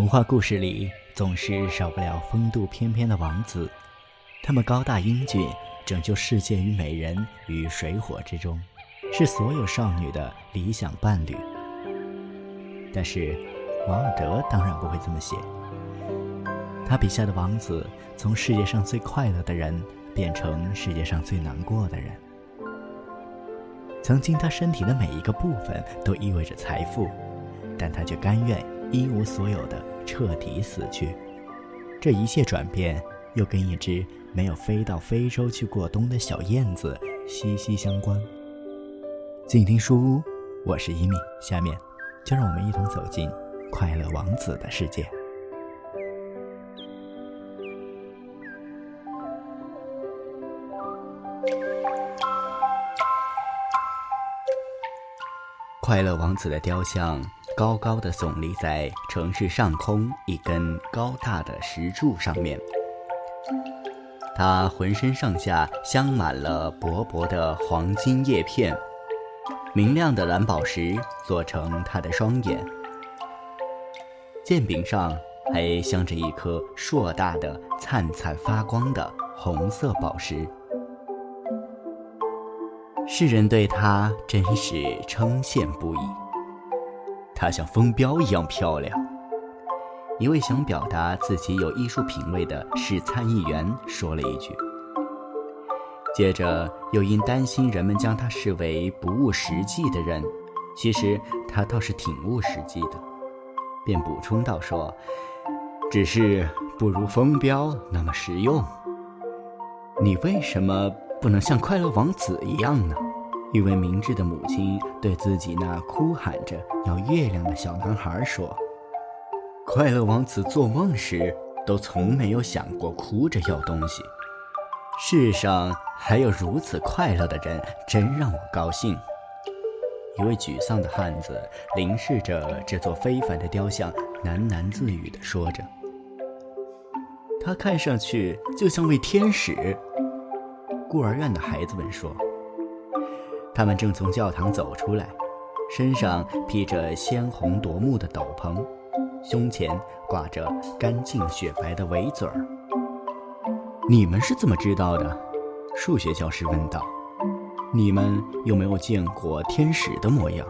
童话故事里总是少不了风度翩翩的王子，他们高大英俊，拯救世界于美人于水火之中，是所有少女的理想伴侣。但是，王尔德当然不会这么写。他笔下的王子，从世界上最快乐的人，变成世界上最难过的人。曾经，他身体的每一个部分都意味着财富，但他却甘愿一无所有的彻底死去。这一切转变，又跟一只没有飞到非洲去过冬的小燕子息息相关。静听书屋，我是一米，下面就让我们一同走进快乐王子的世界。快乐王子的雕像高高的耸立在城市上空一根高大的石柱上面，他浑身上下镶满了薄薄的黄金叶片，明亮的蓝宝石做成他的双眼，剑柄上还镶着一颗硕大的、灿灿发光的红色宝石。世人对她真是称羡不已。她像风标一样漂亮。一位想表达自己有艺术品味的市参议员说了一句，接着又因担心人们将她视为不务实际的人，其实她倒是挺务实际的，便补充道说：“只是不如风标那么实用。”你为什么？不能像快乐王子一样呢？一位明智的母亲对自己那哭喊着要月亮的小男孩说：“快乐王子做梦时都从没有想过哭着要东西。世上还有如此快乐的人，真让我高兴。”一位沮丧的汉子凝视着这座非凡的雕像，喃喃自语地说着：“他看上去就像位天使。”孤儿院的孩子们说：“他们正从教堂走出来，身上披着鲜红夺目的斗篷，胸前挂着干净雪白的围嘴儿。”你们是怎么知道的？数学教师问道。“你们有没有见过天使的模样？”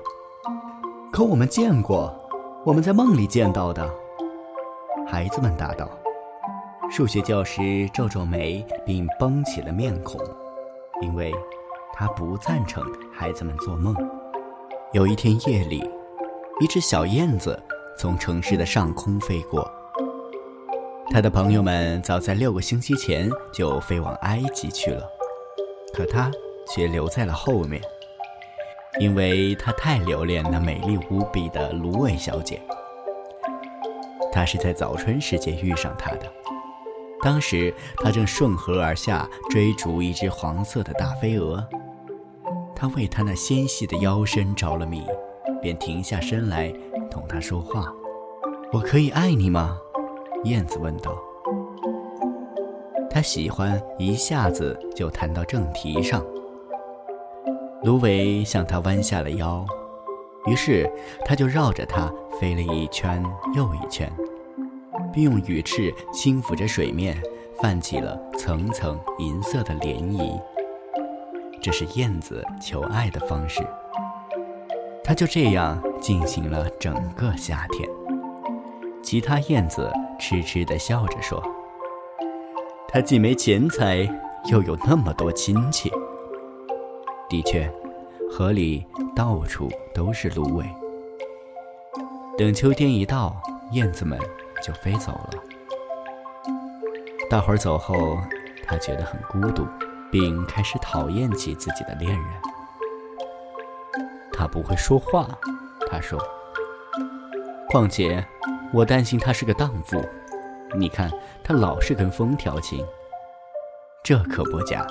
可我们见过，我们在梦里见到的。孩子们答道。数学教师皱皱眉，并绷起了面孔，因为他不赞成孩子们做梦。有一天夜里，一只小燕子从城市的上空飞过。他的朋友们早在六个星期前就飞往埃及去了，可他却留在了后面，因为他太留恋那美丽无比的芦苇小姐。他是在早春时节遇上她的。当时他正顺河而下，追逐一只黄色的大飞蛾。他为他那纤细的腰身着了迷，便停下身来同他说话：“我可以爱你吗？”燕子问道。他喜欢一下子就谈到正题上。芦苇向他弯下了腰，于是他就绕着它飞了一圈又一圈。并用羽翅轻抚着水面，泛起了层层银色的涟漪。这是燕子求爱的方式。它就这样进行了整个夏天。其他燕子痴痴地笑着说：“它既没钱财，又有那么多亲戚。”的确，河里到处都是芦苇。等秋天一到，燕子们。就飞走了。大伙儿走后，他觉得很孤独，并开始讨厌起自己的恋人。他不会说话，他说。况且，我担心他是个荡妇。你看，他老是跟风调情。这可不假。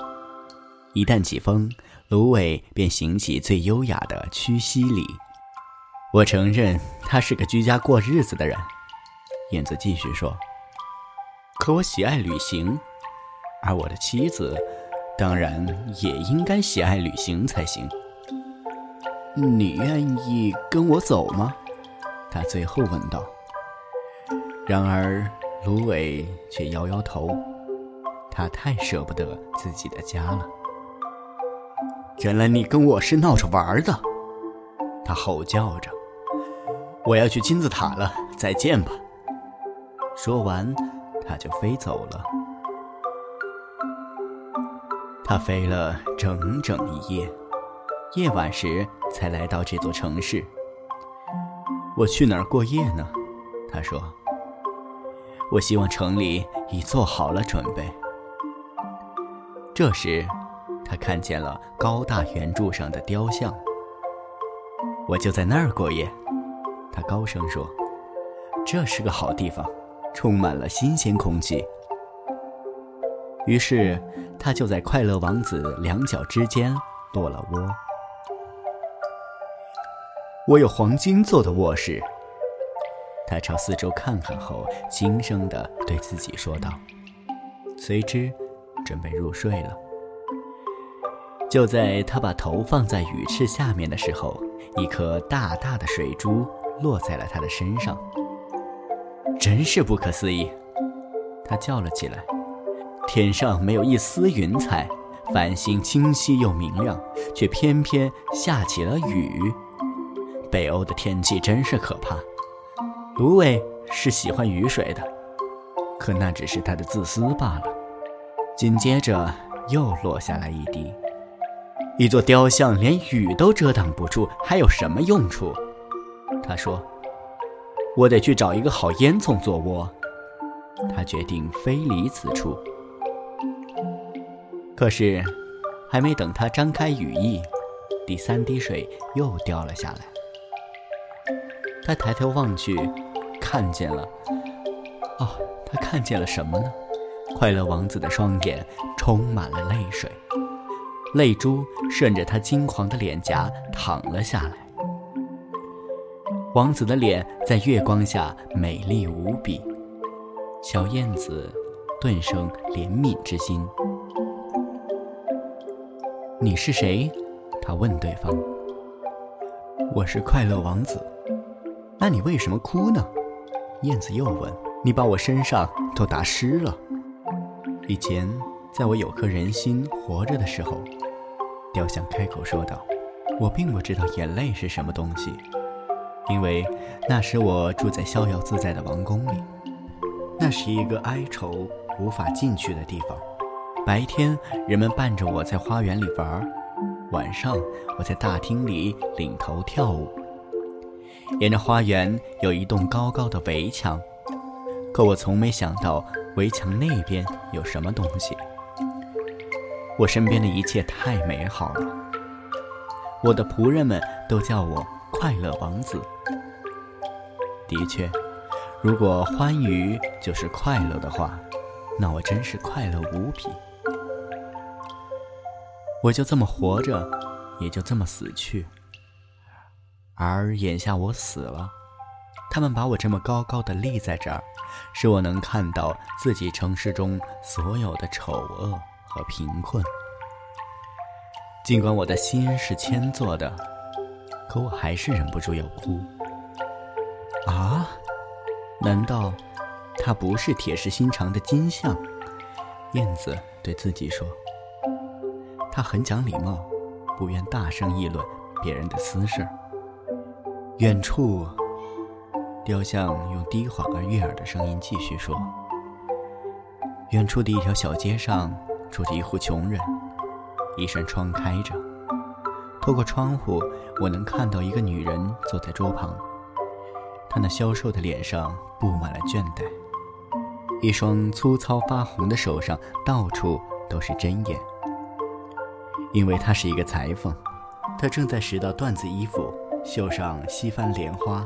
一旦起风，芦苇便行起最优雅的屈膝礼。我承认，他是个居家过日子的人。燕子继续说：“可我喜爱旅行，而我的妻子当然也应该喜爱旅行才行。你愿意跟我走吗？”他最后问道。然而芦苇却摇摇头，他太舍不得自己的家了。原来你跟我是闹着玩的，他吼叫着。我要去金字塔了，再见吧。说完，他就飞走了。他飞了整整一夜，夜晚时才来到这座城市。我去哪儿过夜呢？他说。我希望城里已做好了准备。这时，他看见了高大圆柱上的雕像。我就在那儿过夜，他高声说：“这是个好地方，充满了新鲜空气。”于是，他就在快乐王子两脚之间落了窝。我有黄金做的卧室。他朝四周看看后，轻声地对自己说道，随之准备入睡了。就在他把头放在羽翅下面的时候，一颗大大的水珠落在了他的身上。真是不可思议！他叫了起来。天上没有一丝云彩，繁星清晰又明亮，却偏偏下起了雨。北欧的天气真是可怕。芦苇是喜欢雨水的，可那只是他的自私罢了。紧接着又落下来一滴。一座雕像连雨都遮挡不住，还有什么用处？他说：“我得去找一个好烟囱做窝。”他决定飞离此处。可是，还没等他张开羽翼，第三滴水又掉了下来。他抬头望去。看见了，哦，他看见了什么呢？快乐王子的双眼充满了泪水，泪珠顺着他金黄的脸颊淌了下来。王子的脸在月光下美丽无比，小燕子顿生怜悯之心。你是谁？他问对方。我是快乐王子。那你为什么哭呢？燕子又问：“你把我身上都打湿了。”以前，在我有颗人心活着的时候，雕像开口说道：“我并不知道眼泪是什么东西，因为那时我住在逍遥自在的王宫里，那是一个哀愁无法进去的地方。白天，人们伴着我在花园里玩；晚上，我在大厅里领头跳舞。”沿着花园有一栋高高的围墙，可我从没想到围墙那边有什么东西。我身边的一切太美好了，我的仆人们都叫我快乐王子。的确，如果欢愉就是快乐的话，那我真是快乐无比。我就这么活着，也就这么死去。而眼下我死了，他们把我这么高高的立在这儿，使我能看到自己城市中所有的丑恶和贫困。尽管我的心是铅做的，可我还是忍不住要哭。啊？难道它不是铁石心肠的金像？燕子对自己说。他很讲礼貌，不愿大声议论别人的私事。远处，雕像用低缓而悦耳的声音继续说：“远处的一条小街上，住着一户穷人。一扇窗开着，透过窗户，我能看到一个女人坐在桌旁。她那消瘦的脸上布满了倦怠，一双粗糙发红的手上到处都是针眼。因为她是一个裁缝，她正在拾到缎子衣服。”绣上西番莲花，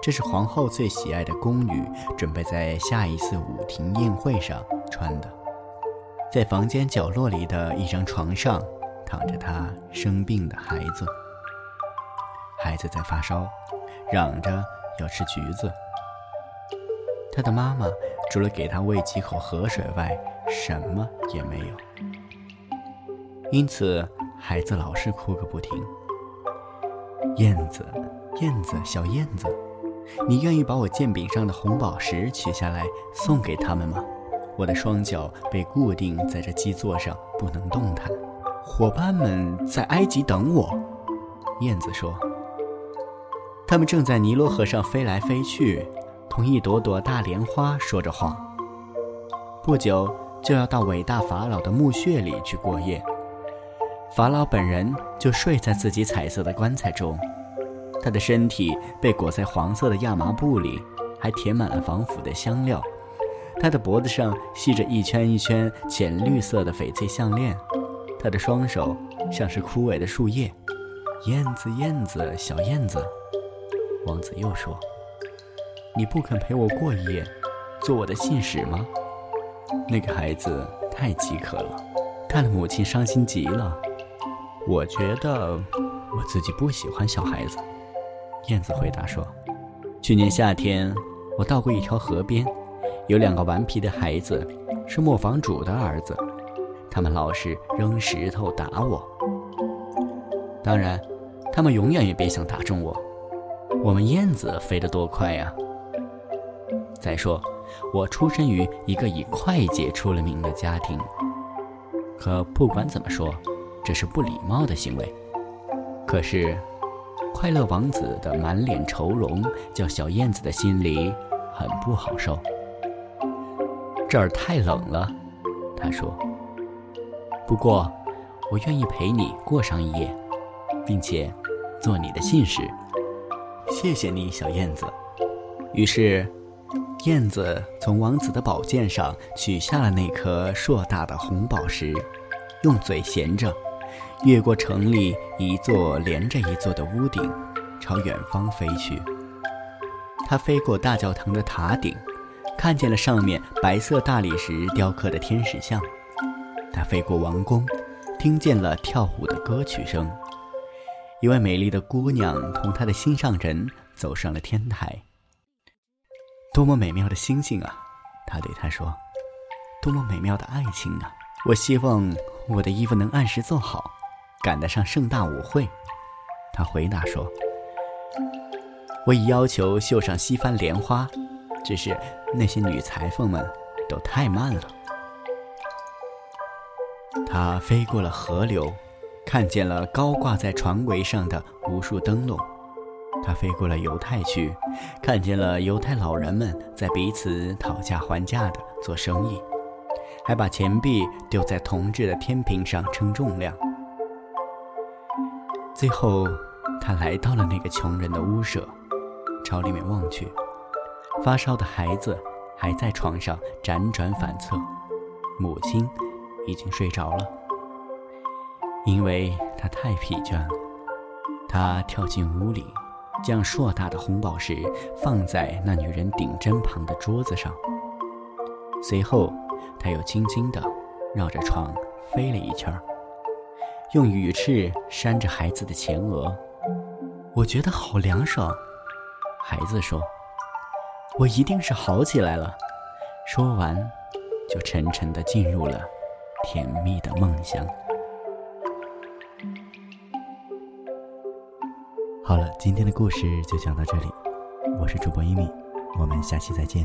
这是皇后最喜爱的宫女准备在下一次舞厅宴会上穿的。在房间角落里的一张床上，躺着她生病的孩子。孩子在发烧，嚷着要吃橘子。他的妈妈除了给他喂几口河水外，什么也没有。因此，孩子老是哭个不停。燕子，燕子，小燕子，你愿意把我剑柄上的红宝石取下来送给他们吗？我的双脚被固定在这基座上，不能动弹。伙伴们在埃及等我。燕子说：“他们正在尼罗河上飞来飞去，同一朵朵大莲花说着话。不久就要到伟大法老的墓穴里去过夜。法老本人就睡在自己彩色的棺材中，他的身体被裹在黄色的亚麻布里，还填满了防腐的香料。他的脖子上系着一圈一圈浅绿色的翡翠项链，他的双手像是枯萎的树叶。”燕子，燕子，小燕子，王子又说：“你不肯陪我过一夜，做我的信使吗？”那个孩子太饥渴了，他的母亲伤心极了。我觉得我自己不喜欢小孩子。燕子回答说：“去年夏天，我到过一条河边，有两个顽皮的孩子，是磨坊主的儿子，他们老是扔石头打我。”当然，他们永远也别想打中我。我们燕子飞得多快呀！再说，我出身于一个以快捷出了名的家庭。可不管怎么说，这是不礼貌的行为。可是，快乐王子的满脸愁容，叫小燕子的心里很不好受。这儿太冷了，他说。不过，我愿意陪你过上一夜。并且，做你的信使。谢谢你，小燕子。于是，燕子从王子的宝剑上取下了那颗硕大的红宝石，用嘴衔着，越过城里一座连着一座的屋顶，朝远方飞去。它飞过大教堂的塔顶，看见了上面白色大理石雕刻的天使像。它飞过王宫，听见了跳舞的歌曲声。一位美丽的姑娘同她的心上人走上了天台。多么美妙的星星啊！他对她说：“多么美妙的爱情啊！我希望我的衣服能按时做好，赶得上盛大舞会。”他回答说：“我已要求绣上西番莲花，只是那些女裁缝们都太慢了。”他飞过了河流。看见了高挂在船桅上的无数灯笼，他飞过了犹太区，看见了犹太老人们在彼此讨价还价的做生意，还把钱币丢在铜制的天平上称重量。最后，他来到了那个穷人的屋舍，朝里面望去，发烧的孩子还在床上辗转反侧，母亲已经睡着了。因为他太疲倦了，他跳进屋里，将硕大的红宝石放在那女人顶针旁的桌子上。随后，他又轻轻地绕着床飞了一圈儿，用羽翅扇着孩子的前额。我觉得好凉爽，孩子说：“我一定是好起来了。”说完，就沉沉的进入了甜蜜的梦乡。好了，今天的故事就讲到这里。我是主播一米，我们下期再见。